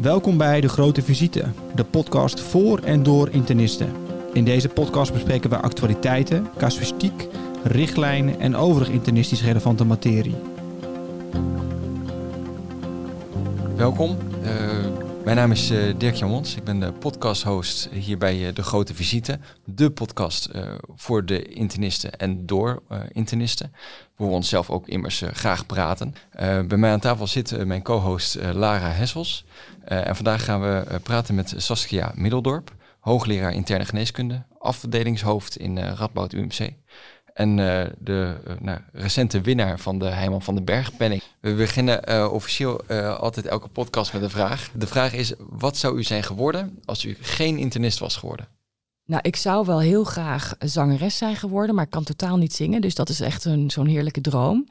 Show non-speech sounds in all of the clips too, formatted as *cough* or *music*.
Welkom bij De Grote Visite, de podcast voor en door internisten. In deze podcast bespreken we actualiteiten, casuïstiek, richtlijnen en overig internistisch relevante materie. Welkom. Mijn naam is uh, Dirk Jan Mons. Ik ben de podcast-host hier bij uh, De Grote Visite. De podcast voor de internisten en door internisten. Waar we onszelf ook immers graag praten. bij mij aan tafel zit mijn co-host Lara Hessels. en vandaag gaan we praten met Saskia Middeldorp. Hoogleraar interne geneeskunde. Afdelingshoofd in Radboud UMC. En uh, de uh, nou, recente winnaar van de Heiman van den Berg penning. We beginnen uh, officieel altijd elke podcast met een vraag. De vraag is, wat zou u zijn geworden als u geen internist was geworden? Nou, ik zou wel heel graag zangeres zijn geworden, maar ik kan totaal niet zingen. Dus dat is echt zo'n heerlijke droom.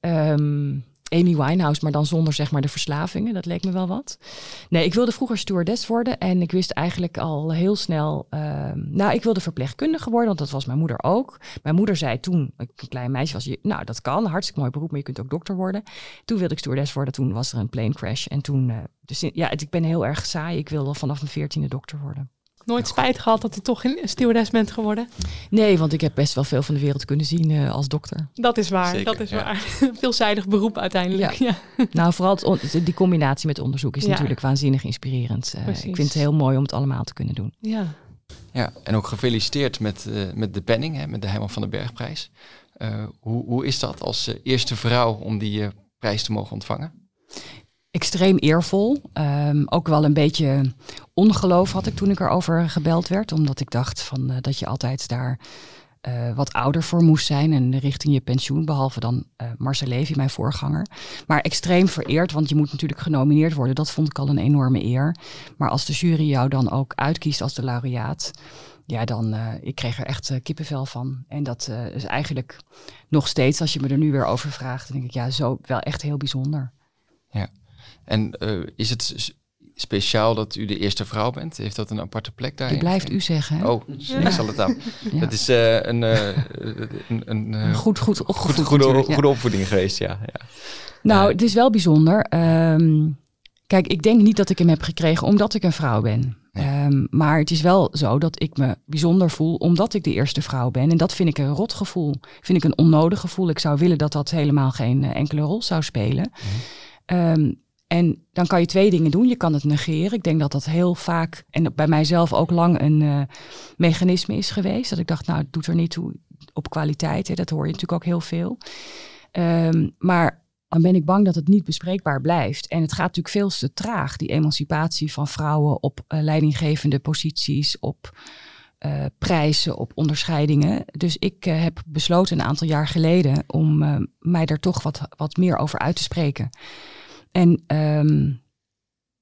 Um, Amy Winehouse, maar dan zonder zeg maar de verslavingen. Dat leek me wel wat. Nee, ik wilde vroeger stewardess worden en ik wist eigenlijk al heel snel. Uh, nou, ik wilde verpleegkundige worden, want dat was mijn moeder ook. Mijn moeder zei toen, ik een klein meisje was, nou dat kan, hartstikke mooi beroep, maar je kunt ook dokter worden. Toen wilde ik stewardess worden, toen was er een plane crash en toen, uh, dus ja, ik ben heel erg saai. Ik wilde vanaf mijn veertiende dokter worden. Nooit spijt gehad dat u toch een stewardess bent geworden? Nee, want ik heb best wel veel van de wereld kunnen zien uh, als dokter. Dat is waar, Zeker, dat is ja. waar. *laughs* Veelzijdig beroep uiteindelijk. Ja. ja. *laughs* Nou, vooral het, die combinatie met onderzoek is natuurlijk waanzinnig inspirerend. Uh, ik vind het heel mooi om het allemaal te kunnen doen. Ja, ja en ook gefeliciteerd met, uh, met de penning, hè, met de Herman van den Bergprijs. hoe, hoe is dat als eerste vrouw om die prijs te mogen ontvangen? Extreem eervol. Um, ook wel een beetje ongeloof had ik toen ik erover gebeld werd. Omdat ik dacht van, uh, dat je altijd daar uh, wat ouder voor moest zijn en richting je pensioen. Behalve dan uh, Marcel Levy, mijn voorganger. Maar extreem vereerd, want je moet natuurlijk genomineerd worden. Dat vond ik al een enorme eer. Maar als de jury jou dan ook uitkiest als de laureaat... Ja, dan, uh, ik kreeg er echt kippenvel van. En dat is eigenlijk nog steeds, als je me er nu weer over vraagt, denk ik, ja, zo wel echt heel bijzonder. Ja, en uh, is het speciaal dat u de eerste vrouw bent? Heeft dat een aparte plek daar? Dat blijft u zeggen. Hè? Oh, ik zal het aan. *laughs* ja. Dat is uh, een, uh, een, goed, goed, goed, goed goede, goede opvoeding geweest, ja. ja. Nou, het is wel bijzonder. Um, kijk, ik denk niet dat ik hem heb gekregen omdat ik een vrouw ben. Um, maar het is wel zo dat ik me bijzonder voel omdat ik de eerste vrouw ben. En dat vind ik een rot gevoel. Vind ik een onnodig gevoel. Ik zou willen dat dat helemaal geen enkele rol zou spelen. Um, en dan kan je twee dingen doen. Je kan het negeren. Ik denk dat dat heel vaak, en bij mijzelf ook lang een uh, mechanisme is geweest. Dat ik dacht, nou, het doet er niet toe op kwaliteit. Hè. Dat hoor je natuurlijk ook heel veel. Um, maar dan ben ik bang dat het niet bespreekbaar blijft. En het gaat natuurlijk veel te traag, die emancipatie van vrouwen op uh, leidinggevende posities, op uh, prijzen, op onderscheidingen. Dus ik heb besloten een aantal jaar geleden om mij daar toch wat, wat meer over uit te spreken. En um,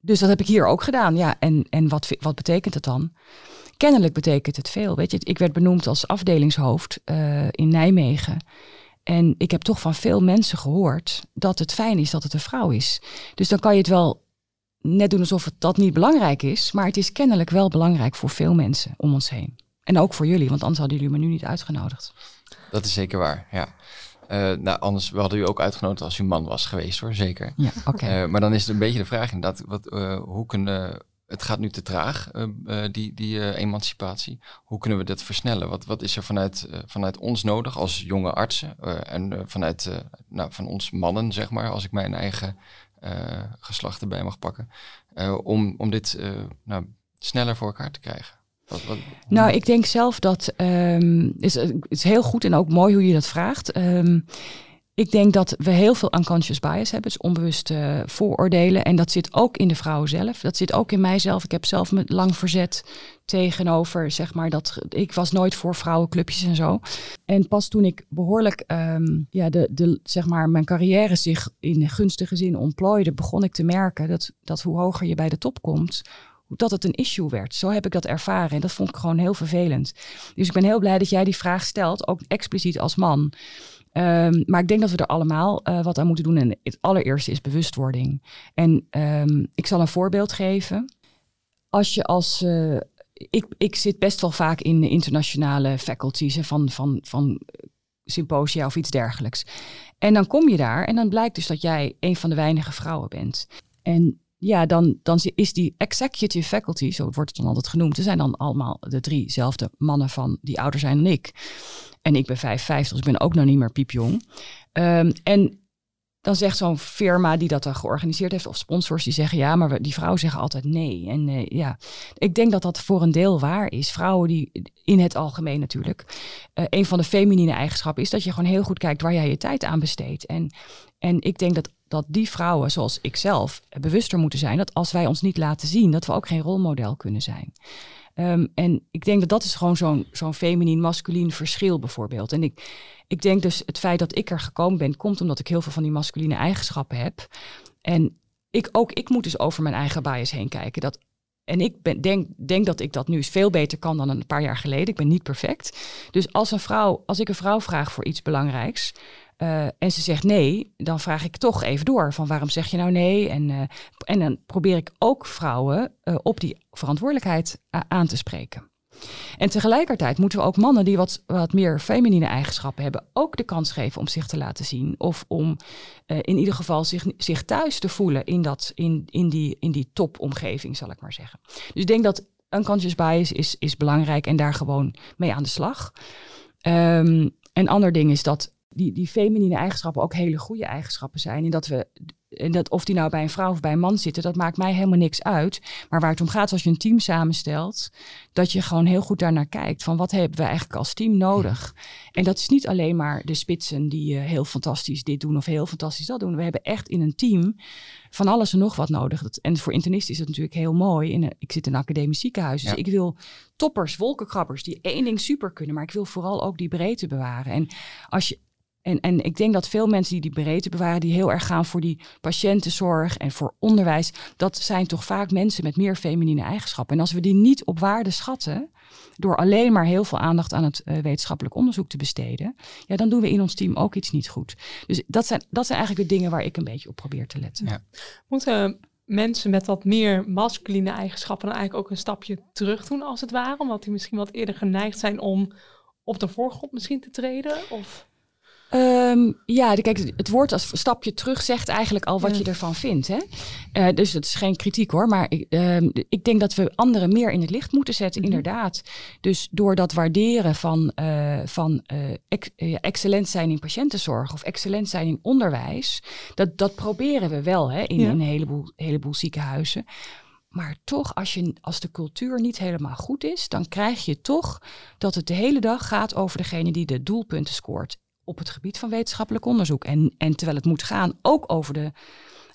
dus dat heb ik hier ook gedaan. Ja, en, en wat, wat betekent het dan? Kennelijk betekent het veel. Weet je, ik werd benoemd als afdelingshoofd uh, in Nijmegen. En ik heb toch van veel mensen gehoord dat het fijn is dat het een vrouw is. Dus dan kan je het wel net doen alsof het dat niet belangrijk is. Maar het is kennelijk wel belangrijk voor veel mensen om ons heen. En ook voor jullie, want anders hadden jullie me nu niet uitgenodigd. Dat is zeker waar, ja. Uh, nou, anders we hadden u ook uitgenodigd als u man was geweest hoor, zeker. Ja, oké. Okay. Uh, maar dan is het een beetje de vraag inderdaad, wat, uh, hoe kunnen, het gaat nu te traag, die, die emancipatie. Hoe kunnen we dat versnellen? Wat, wat is er vanuit, vanuit ons nodig als jonge artsen en vanuit nou, van ons mannen, zeg maar, als ik mijn eigen geslacht erbij mag pakken, om, om dit nou, sneller voor elkaar te krijgen? Nou, ik denk zelf dat um, is, het is heel goed en ook mooi hoe je dat vraagt. Um, ik denk dat we heel veel unconscious bias hebben, dus onbewuste uh, vooroordelen. En dat zit ook in de vrouwen zelf. Dat zit ook in mijzelf. Ik heb zelf me lang verzet tegenover, zeg maar, dat ik was nooit voor vrouwenclubjes en zo. En pas toen ik behoorlijk, um, ja, de, de, zeg maar, mijn carrière zich in gunstige zin ontplooide, begon ik te merken dat, dat hoe hoger je bij de top komt, dat het een issue werd. Zo heb ik dat ervaren en dat vond ik gewoon heel vervelend. Dus ik ben heel blij dat jij die vraag stelt, ook expliciet als man. Um, maar ik denk dat we er allemaal uh, wat aan moeten doen. En het allereerste is bewustwording. En um, ik zal een voorbeeld geven. Als je als. Uh, ik, ik zit best wel vaak in internationale faculties van, van, van symposia of iets dergelijks. En dan kom je daar en dan blijkt dus dat jij een van de weinige vrouwen bent. En ja, dan, dan is die executive faculty, zo wordt het dan altijd genoemd, er zijn dan allemaal de driezelfde mannen van die ouder zijn dan ik. En ik ben 55, dus ik ben ook nog niet meer piepjong. Um, en dan zegt zo'n firma die dat dan georganiseerd heeft, of sponsors die zeggen ja, maar die vrouwen zeggen altijd nee. En uh, ja, ik denk dat dat voor een deel waar is. Vrouwen die in het algemeen natuurlijk. Uh, een van de feminine eigenschappen is dat je gewoon heel goed kijkt waar jij je tijd aan besteedt. En, en ik denk dat, dat die vrouwen, zoals ik zelf, bewuster moeten zijn dat als wij ons niet laten zien, dat we ook geen rolmodel kunnen zijn. Um, en ik denk dat dat is gewoon zo'n zo'n feminien-masculien verschil bijvoorbeeld. En ik, ik denk dus het feit dat ik er gekomen ben, komt omdat ik heel veel van die masculine eigenschappen heb. En ik, ook ik moet dus over mijn eigen bias heen kijken. Dat, en ik ben, denk, denk dat ik dat nu veel beter kan dan een paar jaar geleden. Ik ben niet perfect. Dus als, een vrouw, als ik een vrouw vraag voor iets belangrijks, uh, en ze zegt nee, dan vraag ik toch even door van waarom zeg je nou nee? En, uh, en dan probeer ik ook vrouwen uh, op die verantwoordelijkheid aan te spreken. En tegelijkertijd moeten we ook mannen die wat, wat meer feminine eigenschappen hebben, ook de kans geven om zich te laten zien. Of om in ieder geval zich, zich thuis te voelen in, dat, in, in, die, in die topomgeving, zal ik maar zeggen. Dus ik denk dat unconscious bias is, is belangrijk en daar gewoon mee aan de slag. Um, een ander ding is dat die, die feminine eigenschappen ook hele goede eigenschappen zijn. En dat we, en dat of die nou bij een vrouw of bij een man zitten, dat maakt mij helemaal niks uit. Maar waar het om gaat als je een team samenstelt, dat je gewoon heel goed daarnaar kijkt. Van wat hebben we eigenlijk als team nodig? En dat is niet alleen maar de spitsen die uh, heel fantastisch dit doen of heel fantastisch dat doen. We hebben echt in een team van alles en nog wat nodig. Dat, en voor internisten is dat natuurlijk heel mooi. In ik zit in een academisch ziekenhuis, dus ja. ik wil toppers, wolkenkrabbers die één ding super kunnen. Maar ik wil vooral ook die breedte bewaren. En als je en, en ik denk dat veel mensen die die breedte bewaren, die heel erg gaan voor die patiëntenzorg en voor onderwijs, dat zijn toch vaak mensen met meer feminine eigenschappen. En als we die niet op waarde schatten, door alleen maar heel veel aandacht aan het uh, wetenschappelijk onderzoek te besteden, ja, dan doen we in ons team ook iets niet goed. Dus dat zijn, dat zijn eigenlijk de dingen waar ik een beetje op probeer te letten. Ja. Moeten mensen met wat meer masculine eigenschappen dan eigenlijk ook een stapje terug doen, als het ware? Omdat die misschien wat eerder geneigd zijn om op de voorgrond misschien te treden? Of? Um, ja, kijk, het woord als stapje terug zegt eigenlijk al wat ja. je ervan vindt. Hè? Uh, dus dat is geen kritiek hoor. Maar ik, uh, ik denk dat we anderen meer in het licht moeten zetten, mm -hmm. inderdaad. Dus door dat waarderen van, uh, van ex excellent zijn in patiëntenzorg of excellent zijn in onderwijs. Dat, dat proberen we wel hè, in, ja. in een heleboel, heleboel ziekenhuizen. Maar toch, als, je, als de cultuur niet helemaal goed is, dan krijg je toch dat het de hele dag gaat over degene die de doelpunten scoort op het gebied van wetenschappelijk onderzoek. En, en terwijl het moet gaan ook over de,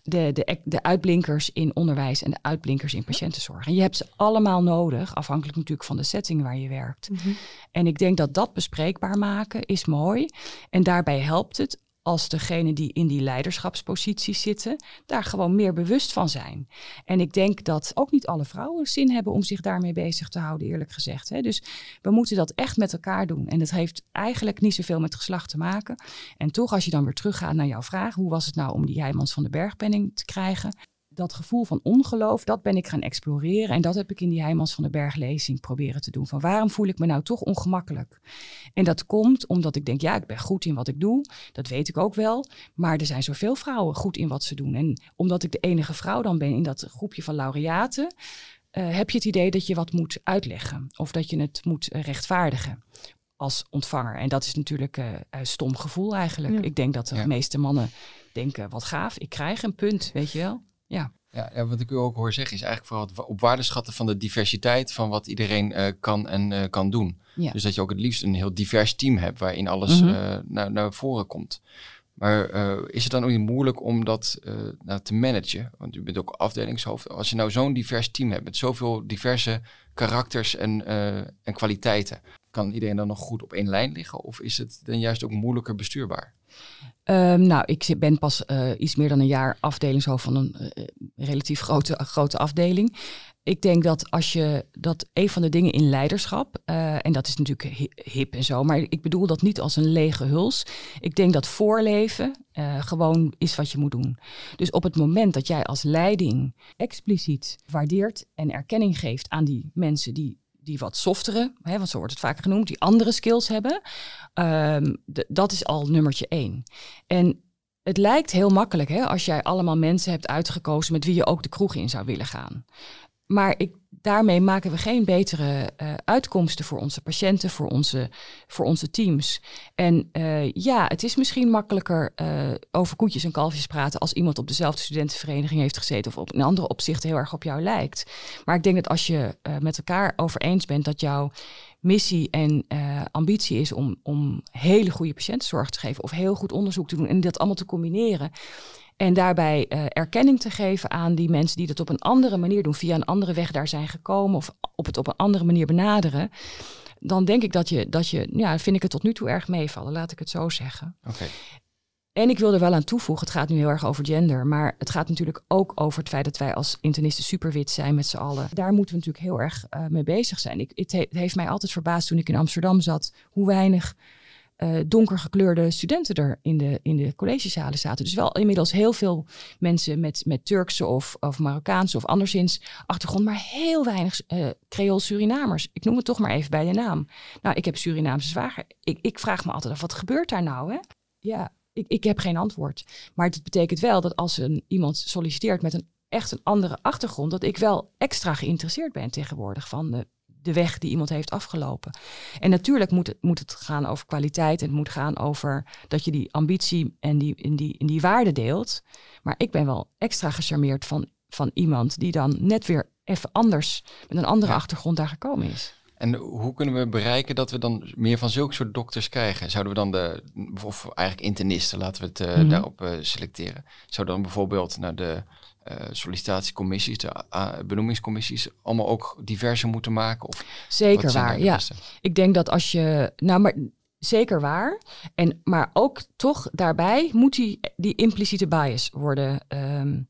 de, de, de uitblinkers in onderwijs en de uitblinkers in patiëntenzorg. En je hebt ze allemaal nodig, afhankelijk natuurlijk van de setting waar je werkt. Mm -hmm. En ik denk dat dat bespreekbaar maken is mooi. En daarbij helpt het als degene die in die leiderschapsposities zitten, daar gewoon meer bewust van zijn. En ik denk dat ook niet alle vrouwen zin hebben om zich daarmee bezig te houden, eerlijk gezegd. Hè. Dus we moeten dat echt met elkaar doen. En dat heeft eigenlijk niet zoveel met geslacht te maken. En toch, als je dan weer teruggaat naar jouw vraag, hoe was het nou om die Heijmans van de Bergpenning te krijgen? Dat gevoel van ongeloof, dat ben ik gaan exploreren. En dat heb ik in die Heijmans van de Berglezing proberen te doen. Van waarom voel ik me nou toch ongemakkelijk? En dat komt omdat ik denk, ja, ik ben goed in wat ik doe. Dat weet ik ook wel. Maar er zijn zoveel vrouwen goed in wat ze doen. En omdat ik de enige vrouw dan ben in dat groepje van laureaten, uh, heb je het idee dat je wat moet uitleggen. Of dat je het moet rechtvaardigen als ontvanger. En dat is natuurlijk uh, een stom gevoel eigenlijk. Ja. Ik denk dat de ja. meeste mannen denken, wat gaaf, ik krijg een punt, weet je wel. Ja. Ja, wat ik u ook hoor zeggen is eigenlijk vooral het op waarde schatten van de diversiteit van wat iedereen uh, kan en uh, kan doen. Ja. Dus dat je ook het liefst een heel divers team hebt waarin alles mm -hmm. uh, naar, naar voren komt. Maar is het dan ook niet moeilijk om dat nou, te managen? Want u bent ook afdelingshoofd. Als je nou zo'n divers team hebt met zoveel diverse karakters en, en kwaliteiten, kan iedereen dan nog goed op één lijn liggen? Of is het dan juist ook moeilijker bestuurbaar? Um, nou, ik ben pas uh, iets meer dan een jaar afdelingshoofd van een uh, relatief grote, grote afdeling. Ik denk dat als je dat een van de dingen in leiderschap, en dat is natuurlijk hip en zo, maar ik bedoel dat niet als een lege huls. Ik denk dat voorleven gewoon is wat je moet doen. Dus op het moment dat jij als leiding expliciet waardeert en erkenning geeft aan die mensen die die wat softere, hè, want zo wordt het vaak genoemd, die andere skills hebben. Um, dat is al nummertje één. En het lijkt heel makkelijk hè, als jij allemaal mensen hebt uitgekozen met wie je ook de kroeg in zou willen gaan. Maar ik, daarmee maken we geen betere uh, uitkomsten voor onze patiënten, voor onze, voor onze teams. En uh, ja, het is misschien makkelijker uh, over koetjes en kalfjes praten als iemand op dezelfde studentenvereniging heeft gezeten of op een andere opzicht heel erg op jou lijkt. Maar ik denk dat als je met elkaar over eens bent dat jouw missie en ambitie is om, om hele goede patiëntenzorg te geven of heel goed onderzoek te doen en dat allemaal te combineren en daarbij uh, erkenning te geven aan die mensen die dat op een andere manier doen, via een andere weg daar zijn gekomen of op het op een andere manier benaderen. Dan denk ik dat je, dat je ja, vind ik het tot nu toe erg meevallen, laat ik het zo zeggen. En ik wil er wel aan toevoegen, het gaat nu heel erg over gender, maar het gaat natuurlijk ook over het feit dat wij als internisten superwit zijn met z'n allen. Daar moeten we natuurlijk heel erg uh, mee bezig zijn. Ik, het, he, het, heeft mij altijd verbaasd toen ik in Amsterdam zat, hoe weinig uh, donker gekleurde studenten er in de, in de collegezalen zaten. Dus wel inmiddels heel veel mensen met, met Turkse of, of Marokkaanse of anderszins achtergrond, maar heel weinig uh, Creool Surinamers. Ik noem het toch maar even bij de naam. Nou, ik heb Surinaamse zwager. Ik, ik vraag me altijd af, wat gebeurt daar nou? Hè? Ja, ik, ik heb geen antwoord. Maar het betekent wel dat als een, iemand solliciteert met een echt een andere achtergrond, dat ik wel extra geïnteresseerd ben tegenwoordig van de de weg die iemand heeft afgelopen. En natuurlijk moet het, moet het gaan over kwaliteit en het moet gaan over dat je die ambitie en die, in die, in die waarde deelt. Maar ik ben wel extra gecharmeerd van, van iemand die dan net weer even anders, met een andere achtergrond daar gekomen is. En hoe kunnen we bereiken dat we dan meer van zulke soort dokters krijgen? Zouden we dan de, of eigenlijk internisten, laten we het uh, mm -hmm. daarop uh, selecteren. Zou dan bijvoorbeeld naar de uh, sollicitatiecommissies, de benoemingscommissies, allemaal ook diverser moeten maken? Of Zeker waar, ja. Beste? Ik denk dat als je, nou maar zeker waar, en, maar ook toch daarbij moet die, die impliciete bias worden um,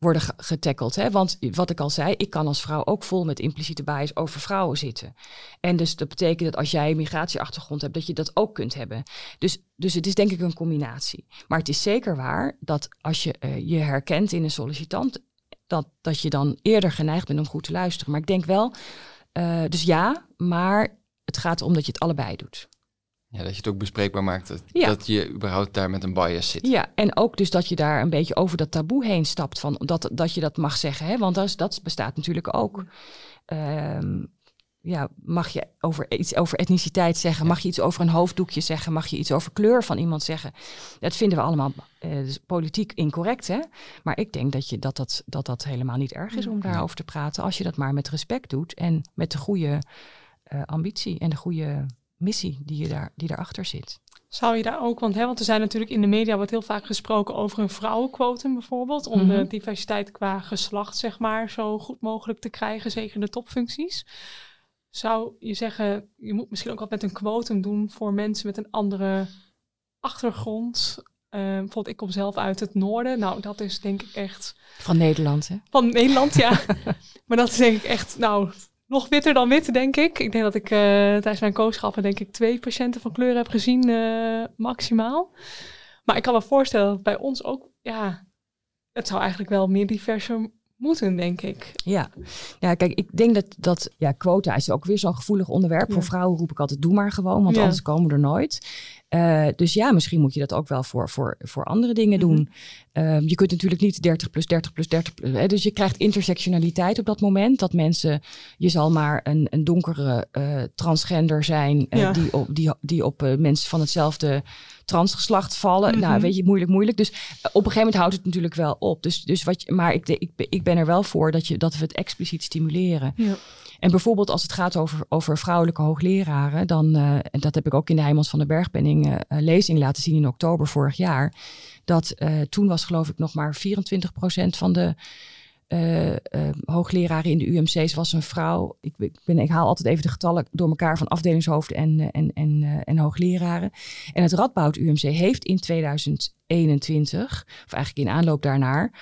worden getackeld. Hè? Want wat ik al zei, ik kan als vrouw ook vol met impliciete bias over vrouwen zitten. En dus dat betekent dat als jij een migratieachtergrond hebt, dat je dat ook kunt hebben. Dus, dus het is denk ik een combinatie. Maar het is zeker waar dat als je uh, je herkent in een sollicitant, dat, dat je dan eerder geneigd bent om goed te luisteren. Maar ik denk wel, uh, dus ja, maar het gaat erom dat je het allebei doet. Ja, dat je het ook bespreekbaar maakt. Dat, ja. dat je überhaupt daar met een bias zit. Ja, en ook dus dat je daar een beetje over dat taboe heen stapt. Van dat, dat je dat mag zeggen. Hè? Want dat, is, dat bestaat natuurlijk ook. Um, ja, mag je over iets over etniciteit zeggen? Mag je iets over een hoofddoekje zeggen? Mag je iets over kleur van iemand zeggen? Dat vinden we allemaal uh, dus politiek incorrect, hè? Maar ik denk dat, je, dat, dat, dat dat helemaal niet erg is om daarover te praten. Als je dat maar met respect doet en met de goede uh, ambitie en de goede missie die, je daar, die daarachter zit. Zou je daar ook, want, hè, want er zijn natuurlijk in de media wordt heel vaak gesproken over een vrouwenquotum bijvoorbeeld, om mm -hmm. de diversiteit qua geslacht zeg maar zo goed mogelijk te krijgen, zeker in de topfuncties. Zou je zeggen, je moet misschien ook wat met een quotum doen voor mensen met een andere achtergrond? Uh, bijvoorbeeld, ik kom zelf uit het noorden. Nou, dat is denk ik echt... Van Nederland, hè? Van Nederland, ja. *laughs* maar dat is denk ik echt, nou, nog witter dan wit, denk ik. Ik denk dat ik uh, tijdens mijn kooschappen denk ik twee patiënten van kleur heb gezien, uh, maximaal. Maar ik kan me voorstellen dat bij ons ook, ja, het zou eigenlijk wel meer diverser moeten, denk ik. Ja, ja kijk, ik denk dat, dat ja, quota is ook weer zo'n gevoelig onderwerp. Ja. Voor vrouwen roep ik altijd, doe maar gewoon, want ja. anders komen we er nooit. Uh, dus ja, misschien moet je dat ook wel voor, voor, voor andere dingen doen. Mm -hmm. uh, je kunt natuurlijk niet 30 plus 30 plus 30 plus. Hè, dus je krijgt intersectionaliteit op dat moment. Dat mensen, je zal maar een, een donkere uh, transgender zijn ja. die op, die, die op mensen van hetzelfde transgeslacht vallen. Mm -hmm. Nou, weet je, moeilijk, moeilijk. Dus op een gegeven moment houdt het natuurlijk wel op. Dus, dus wat je, maar ik, ik, ik ben er wel voor dat, je, dat we het expliciet stimuleren. Ja. En bijvoorbeeld als het gaat over, over vrouwelijke hoogleraren, dan, uh, en dat heb ik ook in de Heimans van de Bergpenning uh, lezing laten zien in oktober vorig jaar, dat uh, toen was geloof ik nog maar 24 procent van de hoogleraren in de UMC's was een vrouw. Ik, ik, ben, ik haal altijd even de getallen door elkaar van afdelingshoofden en, en, en, en hoogleraren. En het Radboud UMC heeft in 2021, of eigenlijk in aanloop daarnaar,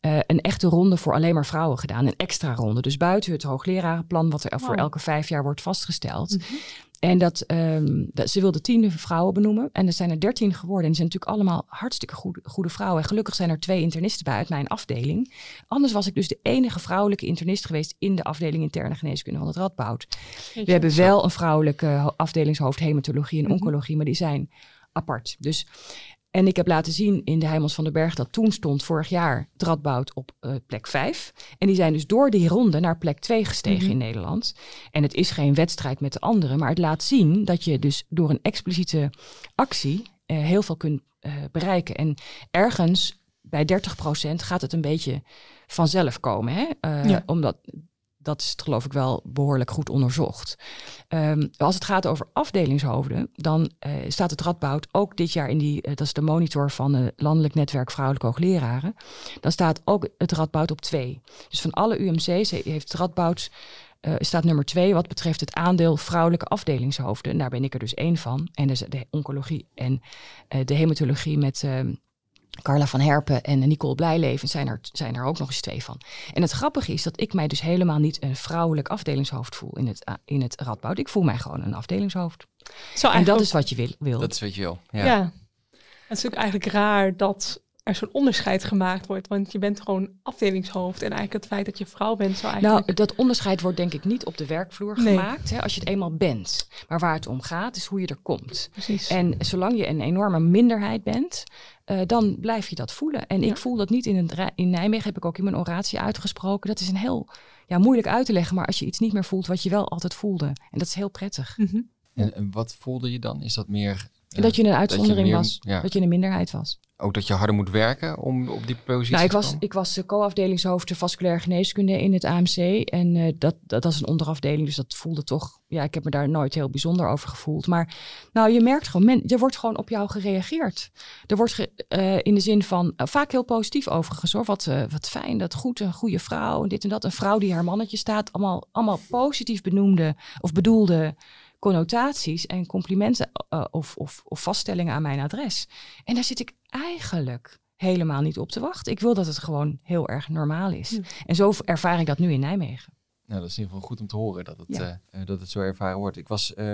een echte ronde voor alleen maar vrouwen gedaan. Een extra ronde. Dus buiten het hooglerarenplan, wat er wow. voor elke vijf jaar wordt vastgesteld. Mm -hmm. En dat, um, dat, ze wilde tien vrouwen benoemen. En er zijn er dertien geworden. En die zijn natuurlijk allemaal hartstikke goede, goede vrouwen. En gelukkig zijn er twee internisten bij uit mijn afdeling. Anders was ik dus de enige vrouwelijke internist geweest in de afdeling interne geneeskunde van het Radboud. We hebben wel een vrouwelijke afdelingshoofd hematologie en oncologie, mm -hmm. maar die zijn apart. Dus En ik heb laten zien in de Heimans van den Berg dat toen stond vorig jaar Radboud op uh, plek 5. En die zijn dus door die ronde naar plek 2 gestegen Mhm. in Nederland. En het is geen wedstrijd met de anderen, maar het laat zien dat je dus door een expliciete actie eh, heel veel kunt eh, bereiken. En ergens bij 30% gaat het een beetje vanzelf komen. Hè? Eh, Ja. Omdat dat is geloof ik wel behoorlijk goed onderzocht. Ehm, als het gaat over afdelingshoofden, dan eh, staat het Radboud ook dit jaar in die, eh, dat is de monitor van het Landelijk Netwerk Vrouwelijke Hoogleraren. Dan staat ook het Radboud op twee. Dus van alle UMC's heeft Radboud eh, staat nummer twee wat betreft het aandeel vrouwelijke afdelingshoofden. En daar ben ik er dus één van. En dus de oncologie en de hematologie met ehm, Carla van Herpen en Nicole Blijleven zijn er, zijn er ook nog eens twee van. En het grappige is dat ik mij dus helemaal niet een vrouwelijk afdelingshoofd voel in het, in het Radboud. Ik voel mij gewoon een afdelingshoofd. Zo En dat ook- is wat je wil. wil. Dat is wat je wil. Ja. Ja. Het is ook eigenlijk raar dat er zo'n onderscheid gemaakt wordt. Want je bent gewoon afdelingshoofd. En eigenlijk het feit dat je vrouw bent zou eigenlijk... Nou, dat onderscheid wordt denk ik niet op de werkvloer Nee. gemaakt, hè, als je het eenmaal bent. Maar waar het om gaat, is hoe je er komt. Precies. En zolang je een enorme minderheid bent, eh, dan blijf je dat voelen. En Ja. ik voel dat niet in, Ra- in Nijmegen, heb ik ook in mijn oratie uitgesproken. Dat is een heel ja, moeilijk uit te leggen, maar als je iets niet meer voelt wat je wel altijd voelde. En dat is heel prettig. Mhm. En, en wat voelde je dan? Is dat meer... eh, dat je een uitzondering meer- was, ja. dat je een minderheid was. Ook dat je harder moet werken om op die positie Nou, ik te was, komen? ik was eh, co-afdelingshoofd de vasculaire geneeskunde in het AMC. En eh, dat, dat, dat is een onderafdeling, dus dat voelde toch... Ja, ik heb me daar nooit heel bijzonder over gevoeld. Maar nou, je merkt gewoon, men, er wordt gewoon op jou gereageerd. Er wordt ge- eh, in de zin van, vaak heel positief overigens hoor. Wat, wat fijn, dat goed, een goede vrouw en dit en dat. Een vrouw die haar mannetje staat. Allemaal, allemaal positief benoemde of bedoelde connotaties en complimenten eh, of, of, of vaststellingen aan mijn adres. En daar zit ik eigenlijk helemaal niet op te wachten. Ik wil dat het gewoon heel erg normaal is. Ja. En zo ervaar ik dat nu in Nijmegen. Nou, dat is in ieder geval goed om te horen dat het, Ja. eh, eh, dat het zo ervaren wordt. Ik was eh,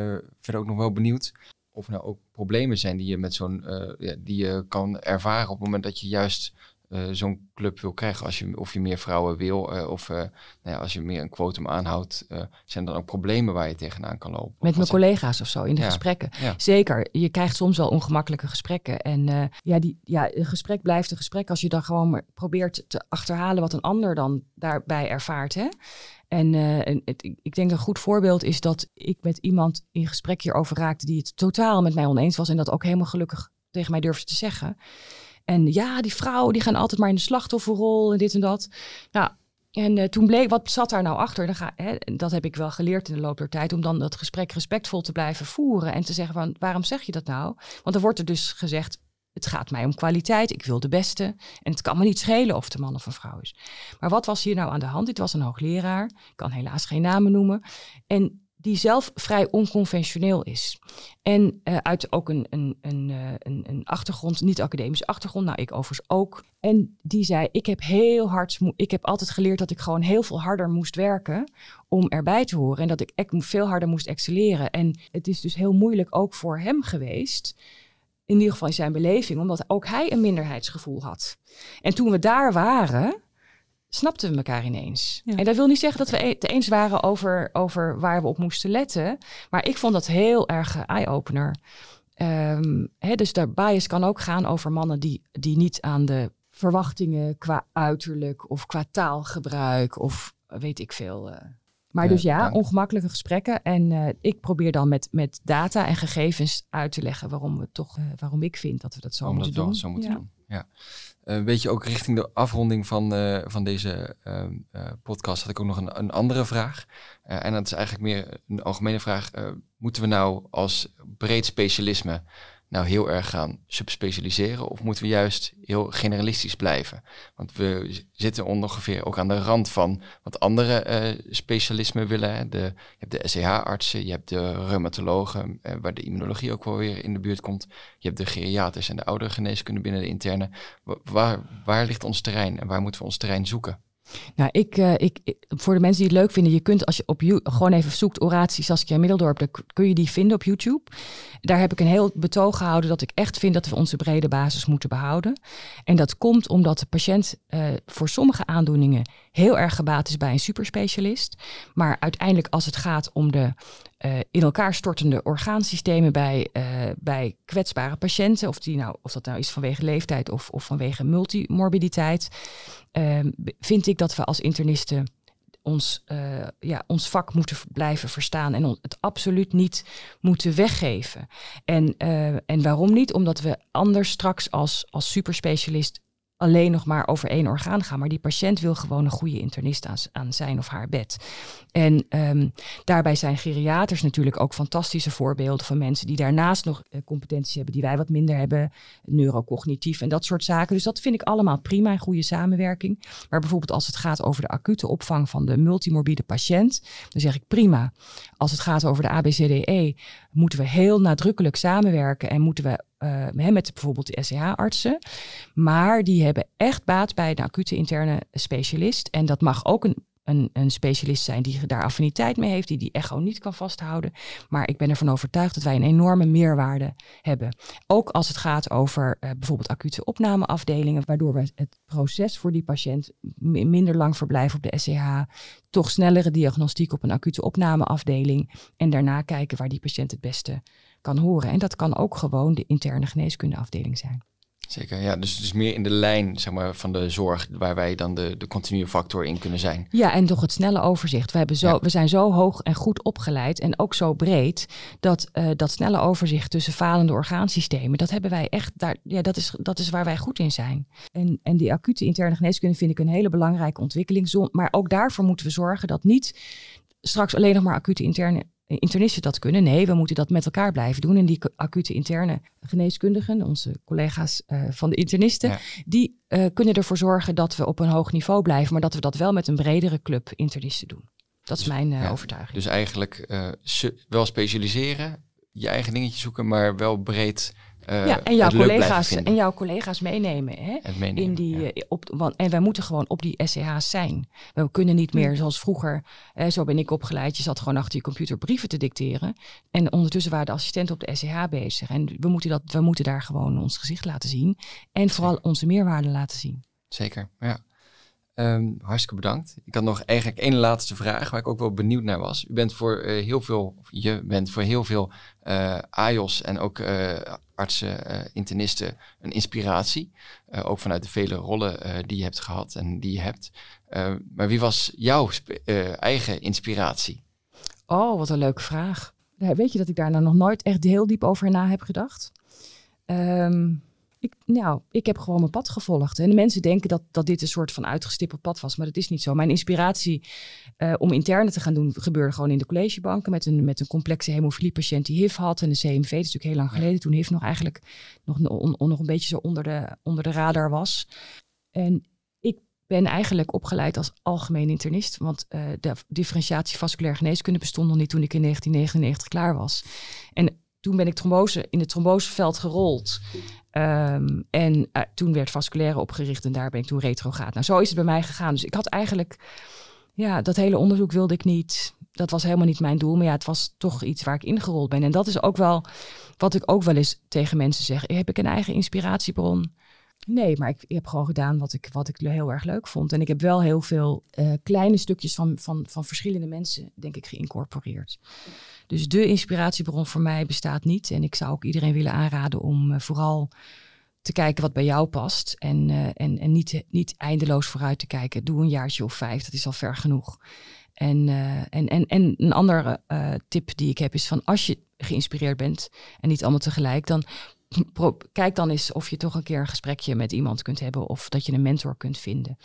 verder ook nog wel benieuwd of er nou ook problemen zijn die je met zo'n eh, ja, die je kan ervaren op het moment dat je juist eh, zo'n club wil krijgen. Als je, of je meer vrouwen wil, eh, of eh, nou ja, als je meer een quotum aanhoudt, zijn er dan ook problemen waar je tegenaan kan lopen? Met mijn collega's of zo in de Ja. gesprekken. Ja. Zeker. Je krijgt soms wel ongemakkelijke gesprekken. En ja, die, ja, een gesprek blijft een gesprek als je dan gewoon maar probeert te achterhalen wat een ander dan daarbij ervaart. Hè? En, en het, ik- ik denk een goed voorbeeld is dat ik met iemand in gesprek hierover raakte die het totaal met mij oneens was en dat ook helemaal gelukkig tegen mij durfde te zeggen. En ja, die vrouwen die gaan altijd maar in de slachtofferrol en dit en dat. Nou, en eh, toen bleek, wat zat daar nou achter? Dan ga, hè, dat heb ik wel geleerd in de loop der tijd, om dan dat gesprek respectvol te blijven voeren en te zeggen van, waarom zeg je dat nou? Want dan wordt er dus gezegd, het gaat mij om kwaliteit, ik wil de beste. En het kan me niet schelen of de man of een vrouw is. Maar wat was hier nou aan de hand? Dit was een hoogleraar, ik kan helaas geen namen noemen. En die zelf vrij onconventioneel is. En eh, uit ook een, een, een, eh, een, achtergrond, niet academische achtergrond, nou ik overigens ook. En die zei, ik heb heel hard, ik heb altijd geleerd dat ik gewoon heel veel harder moest werken om erbij te horen. En dat ik veel harder moest excelleren. En het is dus heel moeilijk ook voor hem geweest, in ieder geval in zijn beleving, omdat ook hij een minderheidsgevoel had. En toen we daar waren, snapten we elkaar ineens. Ja. En dat wil niet zeggen dat we het eens waren over, over waar we op moesten letten. Maar ik vond dat heel erg eye-opener. Ehm, hè, dus de bias kan ook gaan over mannen die, die niet aan de verwachtingen qua uiterlijk of qua taalgebruik of weet ik veel. eh. Maar Ja, dus ja, dank. ongemakkelijke gesprekken. En eh, ik probeer dan met, met data en gegevens uit te leggen waarom we toch, eh, waarom ik vind dat we dat zo moeten dat doen. zo moeten Ja. doen. Ja. Eh, weet je, ook richting de afronding van, eh, van deze ehm, eh, podcast had ik ook nog een, een andere vraag. En dat is eigenlijk meer een algemene vraag. Moeten we nou als breed specialisme nou heel erg gaan subspecialiseren? Of moeten we juist heel generalistisch blijven? Want we zitten ongeveer ook aan de rand van wat andere eh, specialismen willen. De, je hebt de SCH-artsen, je hebt de reumatologen, eh, waar de immunologie ook wel weer in de buurt komt. Je hebt de geriaters en de ouderengeneeskunde binnen de interne. Wa- Waar, waar ligt ons terrein en waar moeten we ons terrein zoeken? Nou, ik, uh, ik, voor de mensen die het leuk vinden, je kunt als je op gewoon even zoekt oratie Saskia Middeldorp, dan kun je die vinden op YouTube. Daar heb ik een heel betoog gehouden dat ik echt vind dat we onze brede basis moeten behouden. En dat komt omdat de patiënt uh, voor sommige aandoeningen heel erg gebaat is bij een superspecialist. Maar uiteindelijk als het gaat om de uh, in elkaar stortende orgaansystemen bij, uh, bij kwetsbare patiënten, of, die nou, of dat nou is vanwege leeftijd of, of vanwege multimorbiditeit, uh, vind ik dat we als internisten ons, uh, ja, ons vak moeten blijven verstaan en het absoluut niet moeten weggeven. En, en waarom niet? Omdat we anders straks als, als superspecialist alleen nog maar over één orgaan gaan. Maar die patiënt wil gewoon een goede internist aan, aan zijn of haar bed. En um, daarbij zijn geriaters natuurlijk ook fantastische voorbeelden van mensen die daarnaast nog uh, competenties hebben die wij wat minder hebben, neurocognitief en dat soort zaken. Dus dat vind ik allemaal prima, een goede samenwerking. Maar bijvoorbeeld als het gaat over de acute opvang van de multimorbide patiënt, dan zeg ik prima. Als het gaat over de ABCDE, moeten we heel nadrukkelijk samenwerken en moeten we uh, met bijvoorbeeld de SCH-artsen. Maar die hebben echt baat bij de acute interne specialist. En dat mag ook een, een, een, specialist zijn die daar affiniteit mee heeft, die die echo niet kan vasthouden. Maar ik ben ervan overtuigd dat wij een enorme meerwaarde hebben. Ook als het gaat over uh, bijvoorbeeld acute opnameafdelingen, waardoor we het proces voor die patiënt minder lang verblijven op de SCH, toch snellere diagnostiek op een acute opnameafdeling en daarna kijken waar die patiënt het beste kan horen. En dat kan ook gewoon de interne geneeskundeafdeling zijn. Zeker, ja. Dus, dus meer in de lijn zeg maar, van de zorg waar wij dan de, de continue factor in kunnen zijn. Ja, en toch het snelle overzicht. We, hebben zo, we zijn zo hoog en goed opgeleid en ook zo breed dat uh, dat snelle overzicht tussen falende orgaansystemen, dat hebben wij echt, daar, ja, dat, is, dat is waar wij goed in zijn. En, en die acute interne geneeskunde vind ik een hele belangrijke ontwikkeling. Maar ook daarvoor moeten we zorgen dat niet straks alleen nog maar acute interne internisten dat kunnen. Nee, we moeten dat met elkaar blijven doen. En die acute interne geneeskundigen, onze collega's uh, van de internisten, ja. die uh, kunnen ervoor zorgen dat we op een hoog niveau blijven, maar dat we dat wel met een bredere club internisten doen. Dat is mijn uh, ja, overtuiging. Dus eigenlijk wel specialiseren, je eigen dingetje zoeken, maar wel breed uh, ja, en jouw, collega's, en jouw collega's meenemen. Hè? meenemen in die, ja. uh, op, want, en wij moeten gewoon op die SCH's zijn. We kunnen niet meer zoals vroeger, uh, zo ben ik opgeleid, je zat gewoon achter je computer brieven te dicteren. En ondertussen waren de assistenten op de SCH bezig. En we moeten, dat, we moeten daar gewoon ons gezicht laten zien. En vooral onze meerwaarde laten zien. Zeker, ja. Um, hartstikke bedankt. Ik had nog eigenlijk één laatste vraag waar ik ook wel benieuwd naar was. U bent voor uh, heel veel, je bent voor heel veel uh, AIOS en ook uh, artsen, internisten een inspiratie. ook vanuit de vele rollen die je hebt gehad en die je hebt. maar wie was jouw eigen inspiratie? Oh, wat een leuke vraag. Weet je dat ik daar nou nog nooit echt heel diep over na heb gedacht? Um, ik, nou, ik heb gewoon mijn pad gevolgd. En de mensen denken dat, dat dit een soort van uitgestippeld pad was, maar dat is niet zo. Mijn inspiratie uh, om interne te gaan doen gebeurde gewoon in de collegebanken met een, met een complexe hemofiliepatiënt die HIV had en de CMV. Dat is natuurlijk heel lang geleden, toen HIV nog eigenlijk nog, on, on, nog een beetje zo onder de, onder de radar was. En ik ben eigenlijk opgeleid als algemeen internist, want uh, de differentiatie vasculaire geneeskunde bestond nog niet toen ik in 1999 klaar was. En toen ben ik trombose in het tromboseveld gerold. Um, en uh, toen werd vasculaire opgericht en daar ben ik toen retrogaat. Nou, zo is het bij mij gegaan. Dus ik had eigenlijk, ja, dat hele onderzoek wilde ik niet. Dat was helemaal niet mijn doel, maar ja, het was toch iets waar ik ingerold ben. En dat is ook wel wat ik ook wel eens tegen mensen zeg. Heb ik een eigen inspiratiebron? Nee, maar ik, heb gewoon gedaan wat ik, wat ik heel erg leuk vond. En ik heb wel heel veel uh, kleine stukjes van, van, van verschillende mensen, denk ik, geïncorporeerd. Dus de inspiratiebron voor mij bestaat niet. En ik zou ook iedereen willen aanraden om uh, vooral te kijken wat bij jou past. En, uh, en, en niet, niet eindeloos vooruit te kijken. Doe een jaartje of vijf, dat is al ver genoeg. En, en, en, en een andere tip die ik heb is van als je geïnspireerd bent en niet allemaal tegelijk, dan kijk dan eens of je toch een keer een gesprekje met iemand kunt hebben of dat je een mentor kunt vinden.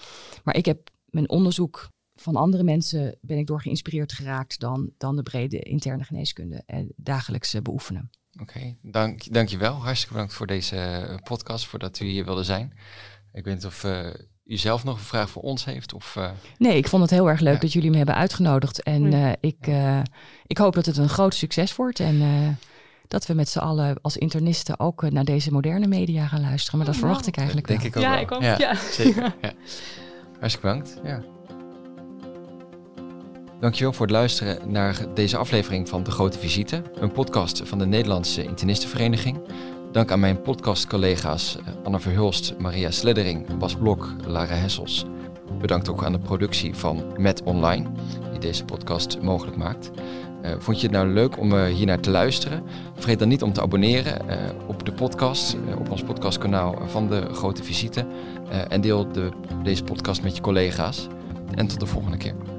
Maar ik heb mijn onderzoek van andere mensen ben ik door geïnspireerd geraakt dan, dan de brede interne geneeskunde en dagelijks beoefenen. Oké, okay, dank, dank je wel. Hartstikke bedankt voor deze podcast, voordat u hier wilde zijn. Ik weet niet of uh, u zelf nog een vraag voor ons heeft. Of, uh... Nee, ik vond het heel erg leuk ja. dat jullie me hebben uitgenodigd. En uh, ik, ik hoop dat het een groot succes wordt. En dat we met z'n allen als internisten ook naar deze moderne media gaan luisteren. Maar dat oh, verwacht ik eigenlijk denk wel. Ik ook ja, wel. ik ook. Ja, ja. zeker. *laughs* Ja. Hartstikke bedankt. Ja. Dankjewel voor het luisteren naar deze aflevering van De Grote Visite, een podcast van de Nederlandse Internistenvereniging. Dank aan mijn podcastcollega's eh, Anne Verhulst, Maria Sleddering, Bas Blok, Lara Hessels. Bedankt ook aan de productie van Met Online, die deze podcast mogelijk maakt. Uh, vond je het nou leuk om uh, hier naar te luisteren? Vergeet dan niet om te abonneren uh, op de podcast, op ons podcastkanaal van de Grote Visite. en deel de, deze podcast met je collega's. En tot de volgende keer.